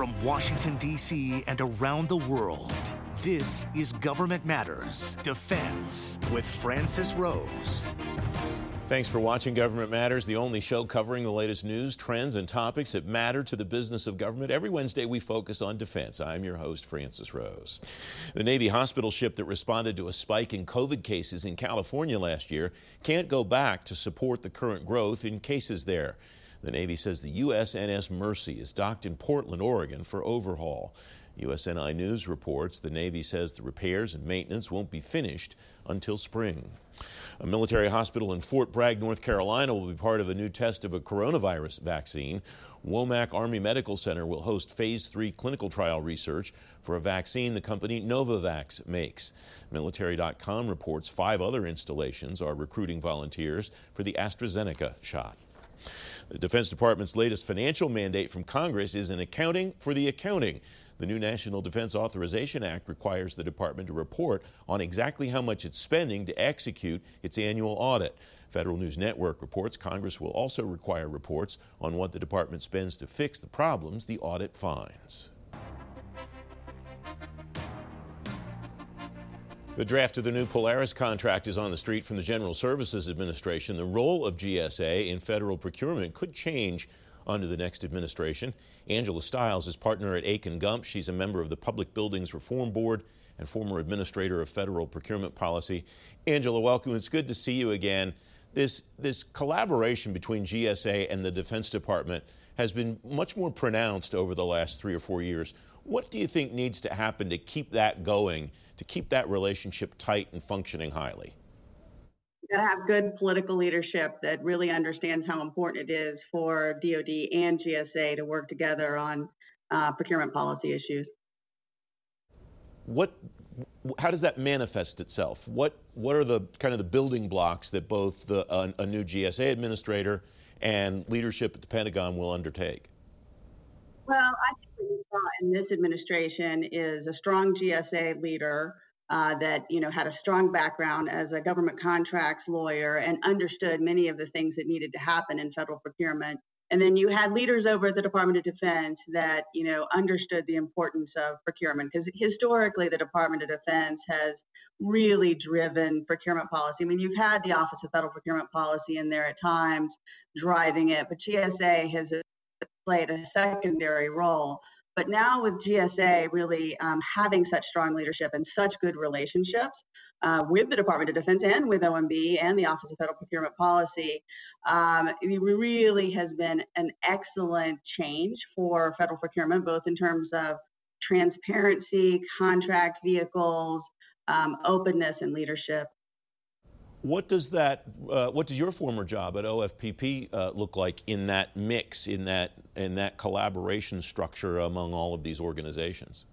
From Washington, D.C. and around the world, this is Government Matters Defense with Francis Rose. Thanks for watching Government Matters, the only show covering the latest news, trends, and topics that matter to the business of government. Every Wednesday, we focus on defense. I'm your host, Francis Rose. The Navy hospital ship that responded to a spike in COVID cases in California last year can't go back to support the current growth in cases there. The Navy says the USNS Mercy is docked in Portland, Oregon for overhaul. USNI News reports the Navy says the repairs and maintenance won't be finished until spring. A military hospital in Fort Bragg, North Carolina will be part of a new test of a coronavirus vaccine. Womack Army Medical Center will host phase three clinical trial research for a vaccine the company Novavax makes. Military.com reports five other installations are recruiting volunteers for the AstraZeneca shot. The Defense Department's latest financial mandate from Congress is an accounting for the accounting. The new National Defense Authorization Act requires the department to report on exactly how much it's spending to execute its annual audit. Federal News Network reports Congress will also require reports on what the department spends to fix the problems the audit finds. The draft of the new Polaris contract is on the street from the General Services Administration. The role of GSA in federal procurement could change under the next administration. Angela Styles is partner at Akin Gump. She's a member of the Public Buildings Reform Board and former administrator of federal procurement policy. Angela, welcome. It's good to see you again. This, this collaboration between GSA and the Defense Department has been much more pronounced over the last three or four years. What do you think needs to happen to keep that going, to keep that relationship tight and functioning highly? got to have good political leadership that really understands how important it is for DoD and GSA to work together on uh, procurement policy issues. What, how does that manifest itself? What, what are the kind of the building blocks that both the, uh, a new GSA administrator and leadership at the Pentagon will undertake? Well, I think what we saw in this administration is a strong GSA leader uh, that you know had a strong background as a government contracts lawyer and understood many of the things that needed to happen in federal procurement. And then you had leaders over at the Department of Defense that you know understood the importance of procurement because historically the Department of Defense has really driven procurement policy. I mean, you've had the Office of Federal Procurement Policy in there at times driving it, but GSA has played a secondary role. But now with GSA really um, having such strong leadership and such good relationships uh, with the Department of Defense and with OMB and the Office of Federal Procurement Policy, um, it really has been an excellent change for federal procurement, both in terms of transparency, contract vehicles, um, openness, and leadership. What does that? Uh, what does your former job at OFPP uh, look like in that mix, in that in that collaboration structure among all of these organizations?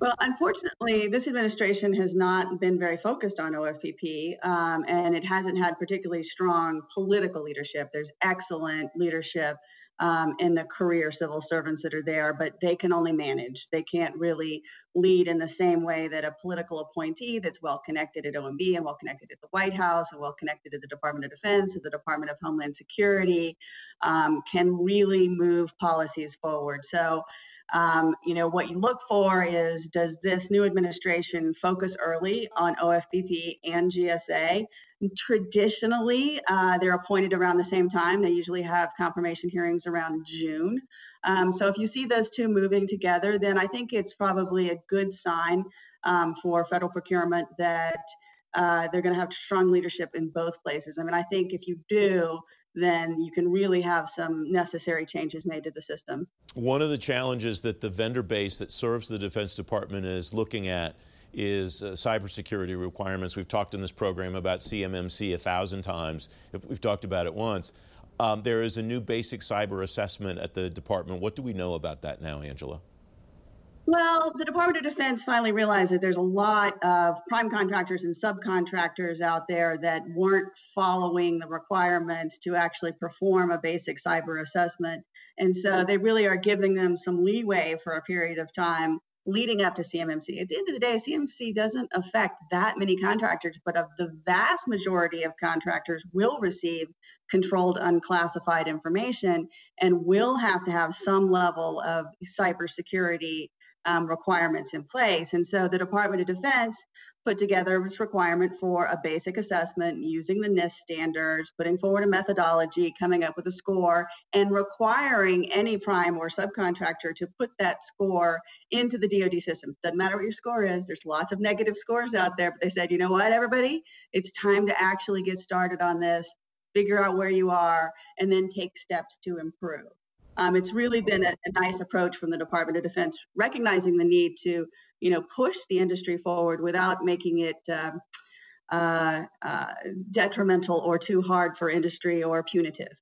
Well, unfortunately, this administration has not been very focused on OFPP, um, and it hasn't had particularly strong political leadership. There's excellent leadership um, the career civil servants that are there, but they can only manage. They can't really lead in the same way that a political appointee that's well connected at OMB and well connected at the White House and well connected at the Department of Defense or the Department of Homeland Security um, can really move policies forward. So um, you know, what you look for is does this new administration focus early on OFPP and GSA? Traditionally, uh, they're appointed around the same time. They usually have confirmation hearings around June. Um, so if you see those two moving together, then I think it's probably a good sign um, for federal procurement that uh, they're going to have strong leadership in both places. I mean, I think if you do, then you can really have some necessary changes made to the system. One of the challenges that the vendor base that serves the Defense Department is looking at is uh, cybersecurity requirements. We've talked in this program about CMMC a thousand times, if we've talked about it once. Um, there is a new basic cyber assessment at the department. What do we know about that now, Angela? Well, the Department of Defense finally realized that there's a lot of prime contractors and subcontractors out there that weren't following the requirements to actually perform a basic cyber assessment. And so they really are giving them some leeway for a period of time leading up to CMMC. At the end of the day, CMMC doesn't affect that many contractors, but of the vast majority of contractors will receive controlled unclassified information and will have to have some level of cybersecurity um, requirements in place. And so the Department of Defense put together this requirement for a basic assessment using the NIST standards, putting forward a methodology, coming up with a score, and requiring any prime or subcontractor to put that score into the DoD system. Doesn't matter what your score is, there's lots of negative scores out there, but they said, you know what, everybody, it's time to actually get started on this, figure out where you are, and then take steps to improve. Um, it's really been a, a, nice approach from the Department of Defense, recognizing the need to, you know, push the industry forward without making it um, uh, uh, detrimental or too hard for industry or punitive.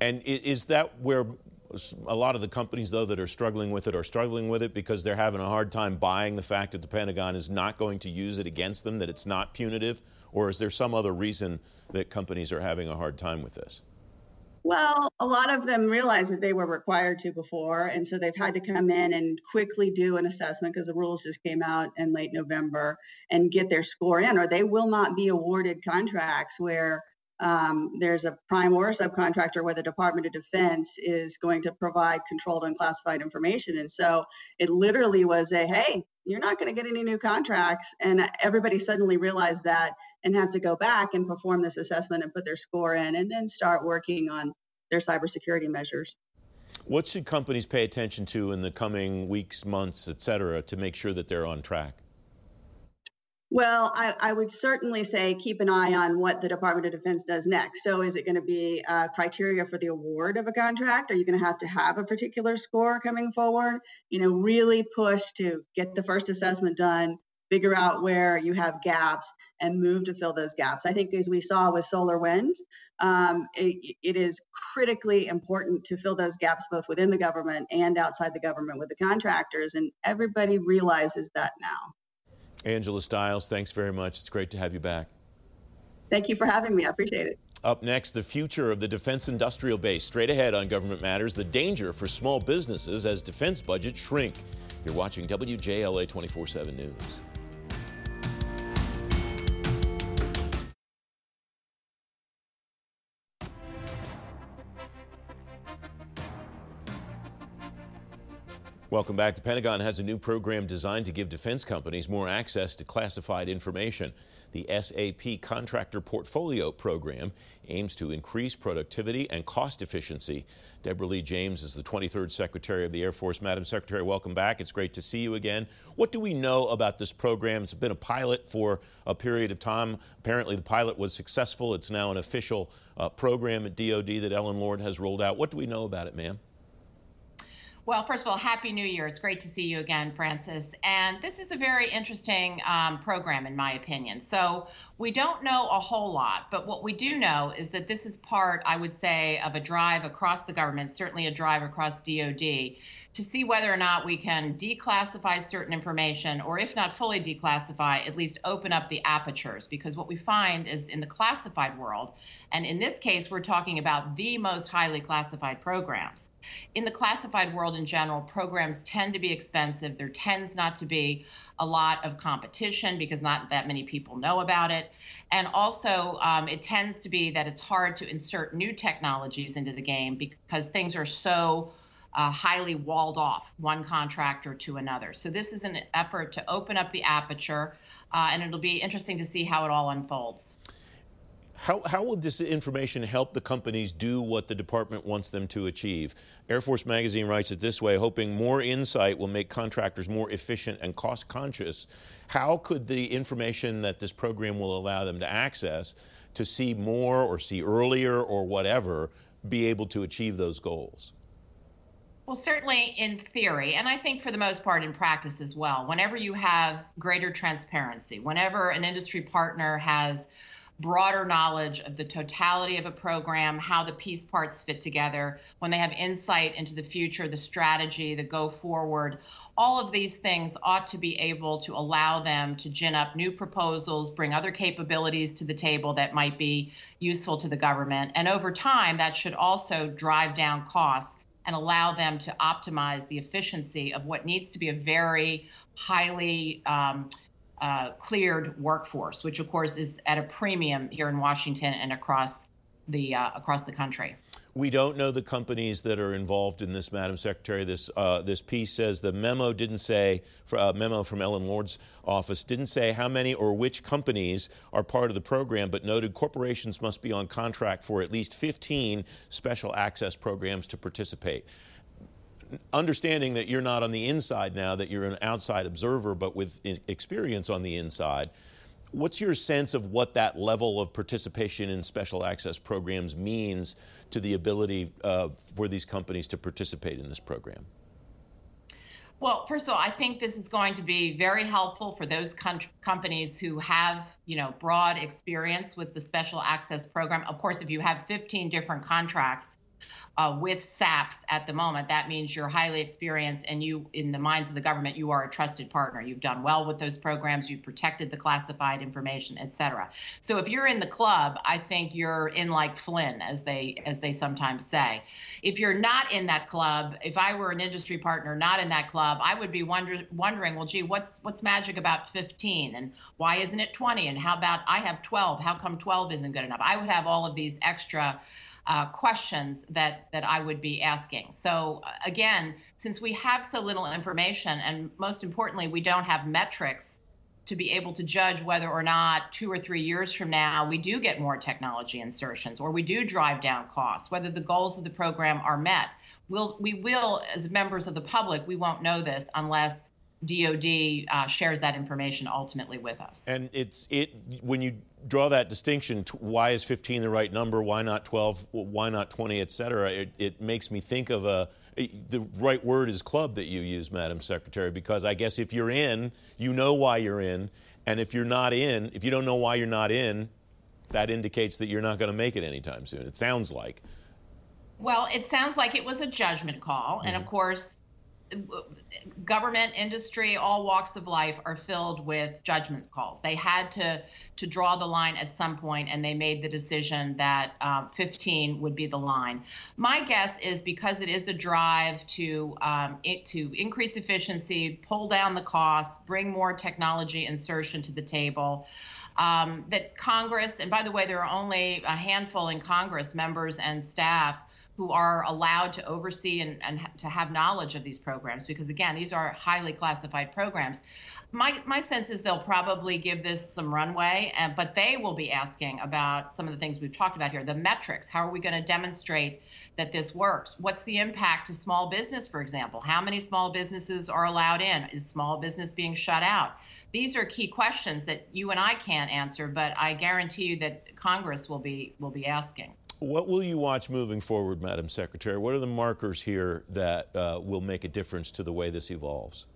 And is that where a lot of the companies, though, that are struggling with it are struggling with it because they're having a hard time buying the fact that the Pentagon is not going to use it against them, that it's not punitive? Or is there some other reason that companies are having a hard time with this? Well, a lot of them realize that they were required to before, and so they've had to come in and quickly do an assessment because the rules just came out in late November and get their score in, or they will not be awarded contracts where um, there's a prime or a subcontractor where the Department of Defense is going to provide controlled unclassified information. And so it literally was a hey, you're not going to get any new contracts. And everybody suddenly realized that and had to go back and perform this assessment and put their score in and then start working on their cybersecurity measures. What should companies pay attention to in the coming weeks, months, et cetera, to make sure that they're on track? Well, I, I, would certainly say keep an eye on what the Department of Defense does next. So, is it going to be criteria for the award of a contract? Are you going to have to have a particular score coming forward? You know, really push to get the first assessment done, figure out where you have gaps, and move to fill those gaps. I think, as we saw with solar wind, um, it, it is critically important to fill those gaps both within the government and outside the government with the contractors, and everybody realizes that now. Angela Styles, thanks very much. It's great to have you back. Thank you for having me. I appreciate it. Up next, the future of the defense industrial base. Straight ahead on Government Matters, the danger for small businesses as defense budgets shrink. You're watching WJLA 24 7 News. Welcome back. The Pentagon has a new program designed to give defense companies more access to classified information. The SAP Contractor Portfolio Program aims to increase productivity and cost efficiency. Deborah Lee James is the 23rd Secretary of the Air Force. Madam Secretary, welcome back. It's great to see you again. What do we know about this program? It's been a pilot for a period of time. Apparently, the pilot was successful. It's now an official uh, program at DoD that Ellen Lord has rolled out. What do we know about it, ma'am? Well, first of all, Happy New Year. It's great to see you again, Francis. And this is a very interesting um, program, in my opinion. So, we don't know a whole lot, but what we do know is that this is part, I would say, of a drive across the government, certainly a drive across DoD, to see whether or not we can declassify certain information, or if not fully declassify, at least open up the apertures. Because what we find is in the classified world, and in this case, we're talking about the most highly classified programs. In the classified world in general, programs tend to be expensive. There tends not to be a lot of competition because not that many people know about it. And also, um, it tends to be that it's hard to insert new technologies into the game because things are so uh, highly walled off one contractor to another. So this is an effort to open up the aperture, uh, and it'll be interesting to see how it all unfolds. How, how will this information help the companies do what the department wants them to achieve? Air Force Magazine writes it this way hoping more insight will make contractors more efficient and cost conscious. How could the information that this program will allow them to access to see more or see earlier or whatever be able to achieve those goals? Well, certainly in theory, and I think for the most part in practice as well, whenever you have greater transparency, whenever an industry partner has broader knowledge of the totality of a program, how the piece parts fit together, when they have insight into the future, the strategy, the go forward, all of these things ought to be able to allow them to gin up new proposals, bring other capabilities to the table that might be useful to the government. And over time, that should also drive down costs and allow them to optimize the efficiency of what needs to be a very highly um, uh, cleared workforce, which of course is at a premium here in Washington and across the uh, across the country. We don't know the companies that are involved in this, Madam Secretary. This uh, this piece says the memo didn't say, uh, memo from Ellen Lord's office didn't say how many or which companies are part of the program, but noted corporations must be on contract for at least 15 special access programs to participate understanding that you're not on the inside now, that you're an outside observer, but with experience on the inside, what's your sense of what that level of participation in special access programs means to the ability uh, for these companies to participate in this program? Well, first of all, I think this is going to be very helpful for those com- companies who have, you know, broad experience with the special access program. Of course, if you have 15 different contracts, uh, with SAPs at the moment, that means you're highly experienced and you, in the minds of the government, you are a trusted partner. You've done well with those programs, you've protected the classified information, et cetera. So if you're in the club, I think you're in like Flynn, as they as they sometimes say. If you're not in that club, if I were an industry partner not in that club, I would be wonder, wondering, well, gee, what's what's magic about 15 and why isn't it 20? And how about I have 12? How come 12 isn't good enough? I would have all of these extra uh, questions that that I would be asking. So uh, again, since we have so little information, and most importantly, we don't have metrics to be able to judge whether or not two or three years from now we do get more technology insertions or we do drive down costs, whether the goals of the program are met. We'll, we will, as members of the public, we won't know this unless DoD uh, shares that information ultimately with us. And it's it when you draw that distinction. Why is 15 the right number? Why not 12? Why not 20? Et cetera. It, it makes me think of a the right word is club that you use, Madam Secretary, because I guess if you're in, you know why you're in, and if you're not in, if you don't know why you're not in, that indicates that you're not going to make it anytime soon. It sounds like. Well, it sounds like it was a judgment call, mm-hmm. and of course, government, industry, all walks of life are filled with judgment calls. They had to to draw the line at some point, and they made the decision that um, 15 would be the line. My guess is because it is a drive to um, it, to increase efficiency, pull down the costs, bring more technology insertion to the table. Um, that Congress, and by the way, there are only a handful in Congress, members and staff who are allowed to oversee and, and to have knowledge of these programs because again these are highly classified programs. My, my sense is they'll probably give this some runway and, but they will be asking about some of the things we've talked about here the metrics. How are we going to demonstrate that this works? What's the impact to small business for example? How many small businesses are allowed in? Is small business being shut out? These are key questions that you and i can't answer but i guarantee you that congress will be will be asking what will you watch moving forward, Madam Secretary? What are the markers here that uh, will make a difference to the way this evolves?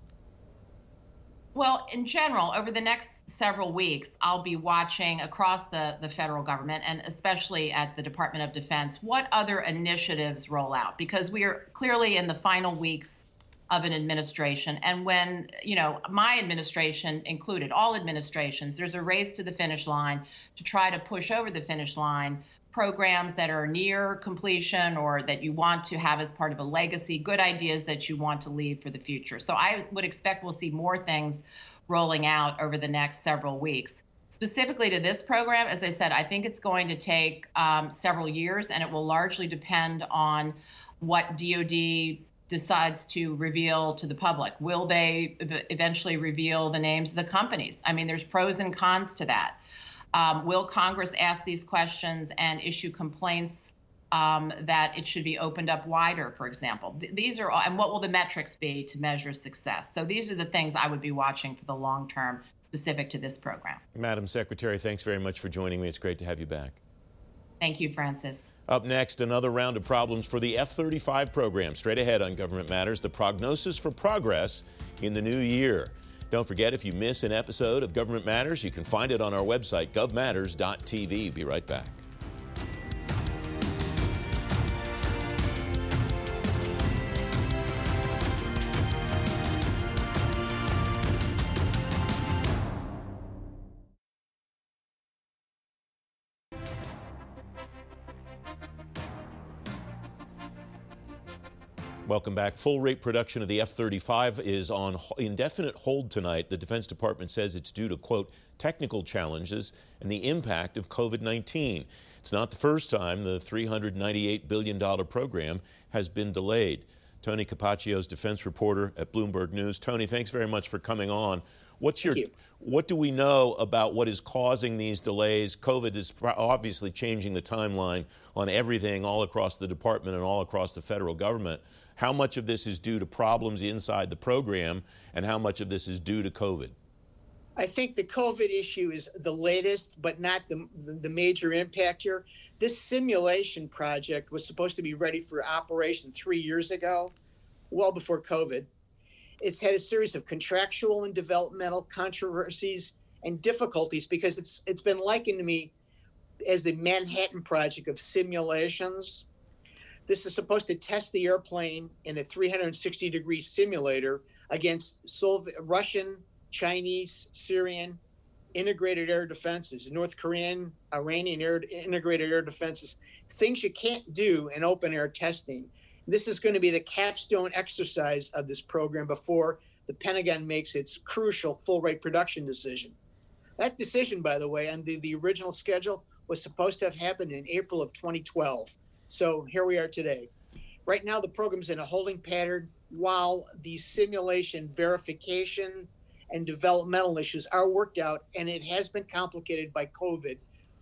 Well, in general, over the next several weeks, I'll be watching across the, the federal government and especially at the Department of Defense what other initiatives roll out because we are clearly in the final weeks of an administration. And when, you know, my administration included, all administrations, there's a race to the finish line to try to push over the finish line programs that are near completion or that you want to have as part of a legacy, good ideas that you want to leave for the future. So I would expect we'll see more things rolling out over the next several weeks. Specifically to this program, as I said, I think it's going to take um, several years and it will largely depend on what DoD decides to reveal to the public. Will they eventually reveal the names of the companies? I mean, there's pros and cons to that. Um, will Congress ask these questions and issue complaints um, that it should be opened up wider, for example? Th- these are, and what will the metrics be to measure success? So these are the things I would be watching for the long term specific to this program. Madam Secretary, thanks very much for joining me. It's great to have you back. Thank you, Francis. Up next, another round of problems for the F 35 program. Straight ahead on Government Matters, the prognosis for progress in the new year. Don't forget, if you miss an episode of Government Matters, you can find it on our website, govmatters.tv. Be right back. Welcome back. Full rate production of the F 35 is on indefinite hold tonight. The Defense Department says it's due to, quote, technical challenges and the impact of COVID 19. It's not the first time the $398 billion program has been delayed. Tony Capaccio, defense reporter at Bloomberg News. Tony, thanks very much for coming on. What's your, you. what do we know about what is causing these delays? COVID is obviously changing the timeline on everything all across the department and all across the federal government. How much of this is due to problems inside the program, and how much of this is due to COVID? I think the COVID issue is the latest, but not the, the, major impact here. This simulation project was supposed to be ready for operation three years ago, well before COVID. It's had a series of contractual and developmental controversies and difficulties because it's it's been likened to me as the Manhattan Project of simulations. This is supposed to test the airplane in a 360 degree simulator against Soviet, Russian, Chinese, Syrian integrated air defenses, North Korean, Iranian air, integrated air defenses, things you can't do in open air testing. This is going to be the capstone exercise of this program before the Pentagon makes its crucial full rate production decision. That decision, by the way, on the, the original schedule was supposed to have happened in April of 2012. So here we are today. Right now, the program's in a holding pattern while the simulation verification and developmental issues are worked out, and it has been complicated by COVID.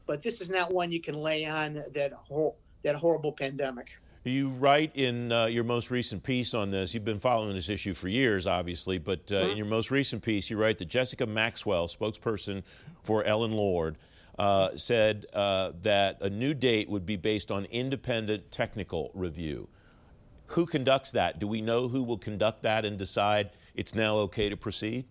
But this is not one you can lay on that hor- that horrible pandemic. You write in uh, your most recent piece on this. You've been following this issue for years, obviously, but uh, mm-hmm. in your most recent piece, you write that Jessica Maxwell, spokesperson for Ellen Lord, uh, said uh, that a new date would be based on independent technical review. Who conducts that? Do we know who will conduct that and decide it's now okay to proceed?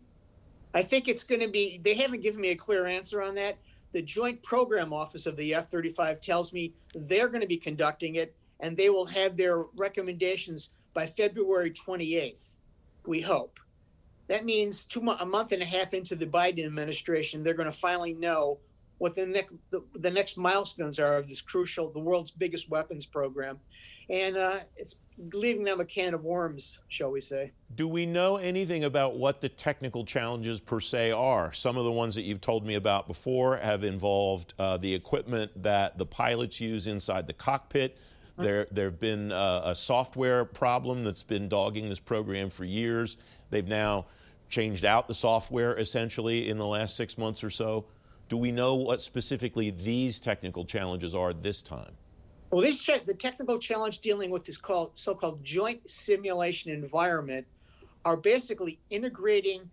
I think it's going to be, they haven't given me a clear answer on that. The Joint Program Office of the F 35 tells me they're going to be conducting it and they will have their recommendations by February 28th, we hope. That means two, a month and a half into the Biden administration, they're going to finally know what the next the, the, next milestones are of this crucial, the world's biggest weapons program, and uh, it's leaving them a can of worms, shall we say? Do we know anything about what the technical challenges per se are? Some of the ones that you've told me about before have involved uh, the equipment that the pilots use inside the cockpit. There, there have been uh, a software problem that's been dogging this program for years. They've now changed out the software essentially in the last six months or so. Do we know what specifically these technical challenges are this time? Well, this the technical challenge dealing with this called so-called joint simulation environment are basically integrating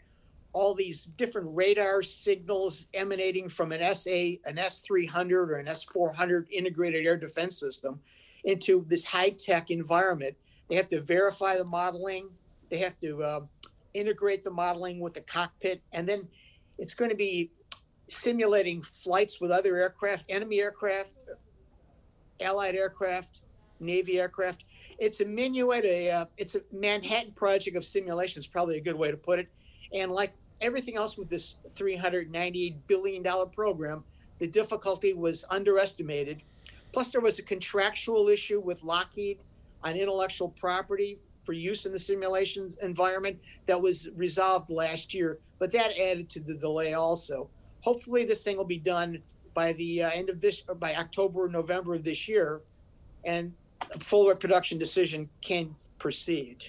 all these different radar signals emanating from an SA, an S300 or an S400 integrated air defense system into this high-tech environment. They have to verify the modeling. They have to uh, integrate the modeling with the cockpit, and then it's going to be simulating flights with other aircraft, enemy aircraft, allied aircraft, Navy aircraft. It's a minuet, a uh, it's a Manhattan project of simulation. Probably a good way to put it. And like everything else with this 398 billion dollar program, the difficulty was underestimated. Plus, there was a contractual issue with Lockheed on intellectual property for use in the simulations environment that was resolved last year, but that added to the delay also hopefully this thing will be done by the uh, end of this or by October or November of this year, and a full production decision can proceed.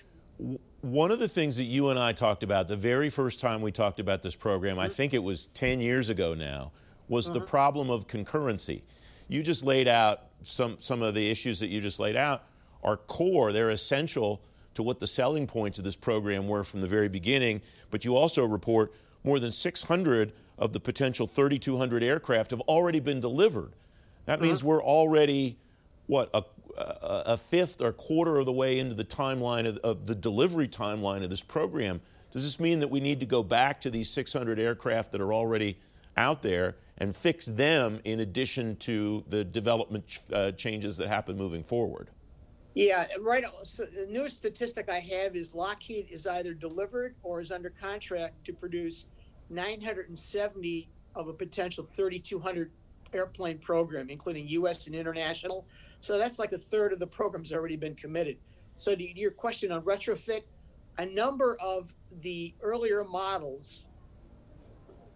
One of the things that you and I talked about the very first time we talked about this program, mm-hmm. I think it was 10 years ago now, was mm-hmm. the problem of concurrency. You just laid out some, some of the issues that you just laid out are core, they're essential to what the selling points of this program were from the very beginning. But you also report more than 600 of the potential 3,200 aircraft have already been delivered. That means uh-huh. we're already, what, a, a, fifth or quarter of the way into the timeline of, of, the delivery timeline of this program. Does this mean that we need to go back to these 600 aircraft that are already out there and fix them in addition to the development uh, changes that happen moving forward? Yeah, right. So the newest statistic I have is Lockheed is either delivered or is under contract to produce 970 of a potential 3,200 airplane program, including U.S. and international. So that's like a third of the program's already been committed. So, to your question on retrofit, a number of the earlier models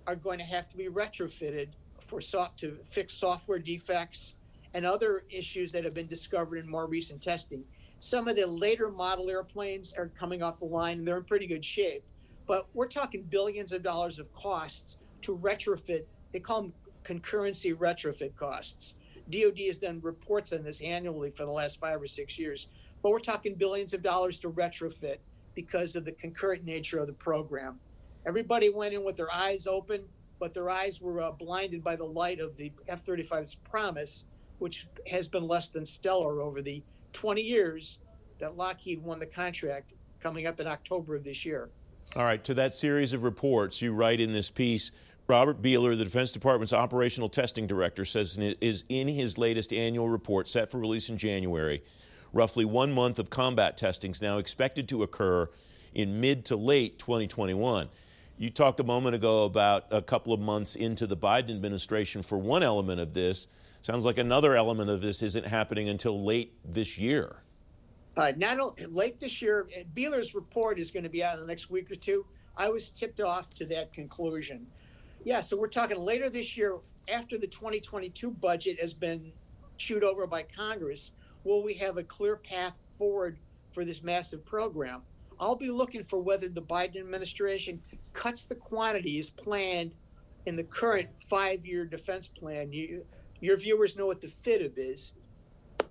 are going to have to be retrofitted for soft to fix software defects and other issues that have been discovered in more recent testing. Some of the later model airplanes are coming off the line and they're in pretty good shape, but we're talking billions of dollars of costs to retrofit. They call them concurrency retrofit costs. DoD has done reports on this annually for the last five or six years, but we're talking billions of dollars to retrofit because of the concurrent nature of the program. Everybody went in with their eyes open, but their eyes were uh, blinded by the light of the F 35's promise, which has been less than stellar over the 20 years that Lockheed won the contract coming up in October of this year. All right, to that series of reports, you write in this piece Robert Behler, the Defense Department's operational testing director, says is in his latest annual report set for release in January. Roughly one month of combat testing is now expected to occur in mid to late 2021. You talked a moment ago about a couple of months into the Biden administration for one element of this. Sounds like another element of this isn't happening until late this year. Uh, not only, late this year, Behler's report is going to be out in the next week or two. I was tipped off to that conclusion. Yeah, so we're talking later this year, after the 2022 budget has been chewed over by Congress, will we have a clear path forward for this massive program? I'll be looking for whether the Biden administration cuts the quantities planned in the current five year defense plan. You, your viewers know what the FYDP is.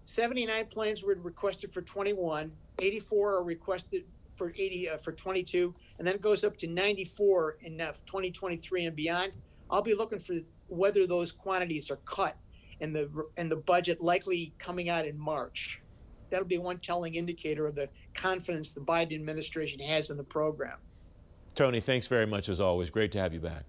79 planes were requested for 21, 84 are requested for 80 uh, for 22, and then it goes up to 94 in uh, 2023 and beyond. I'll be looking for whether those quantities are cut and the and the budget likely coming out in March. That'll be one telling indicator of the confidence the Biden administration has in the program. Tony, thanks very much as always. Great to have you back.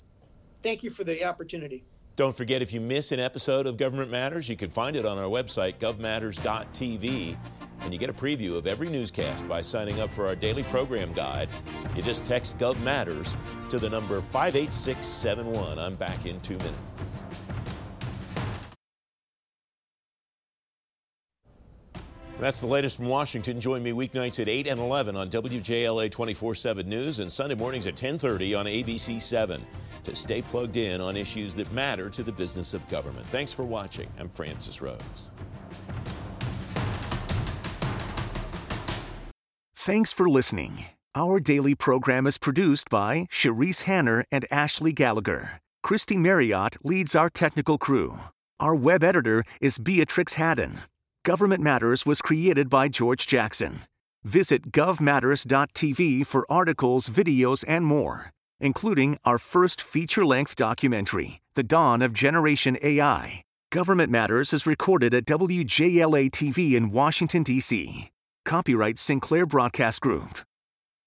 Thank you for the opportunity. Don't forget, if you miss an episode of Government Matters, you can find it on our website, govmatters.tv. And you get a preview of every newscast by signing up for our daily program guide. You just text Gov Matters to the number 58671. I'm back in two minutes. That's the latest from Washington. Join me weeknights at 8 and 11 on WJLA 24/7 News and Sunday mornings at 10:30 on ABC 7 to stay plugged in on issues that matter to the business of government. Thanks for watching. I'm Francis Rose. Thanks for listening. Our daily program is produced by Cherise Hanner and Ashley Gallagher. Christy Marriott leads our technical crew. Our web editor is Beatrix Haddon. Government Matters was created by George Jackson. Visit govmatters.tv for articles, videos, and more, including our first feature length documentary, The Dawn of Generation AI. Government Matters is recorded at WJLA TV in Washington, D.C. Copyright Sinclair Broadcast Group.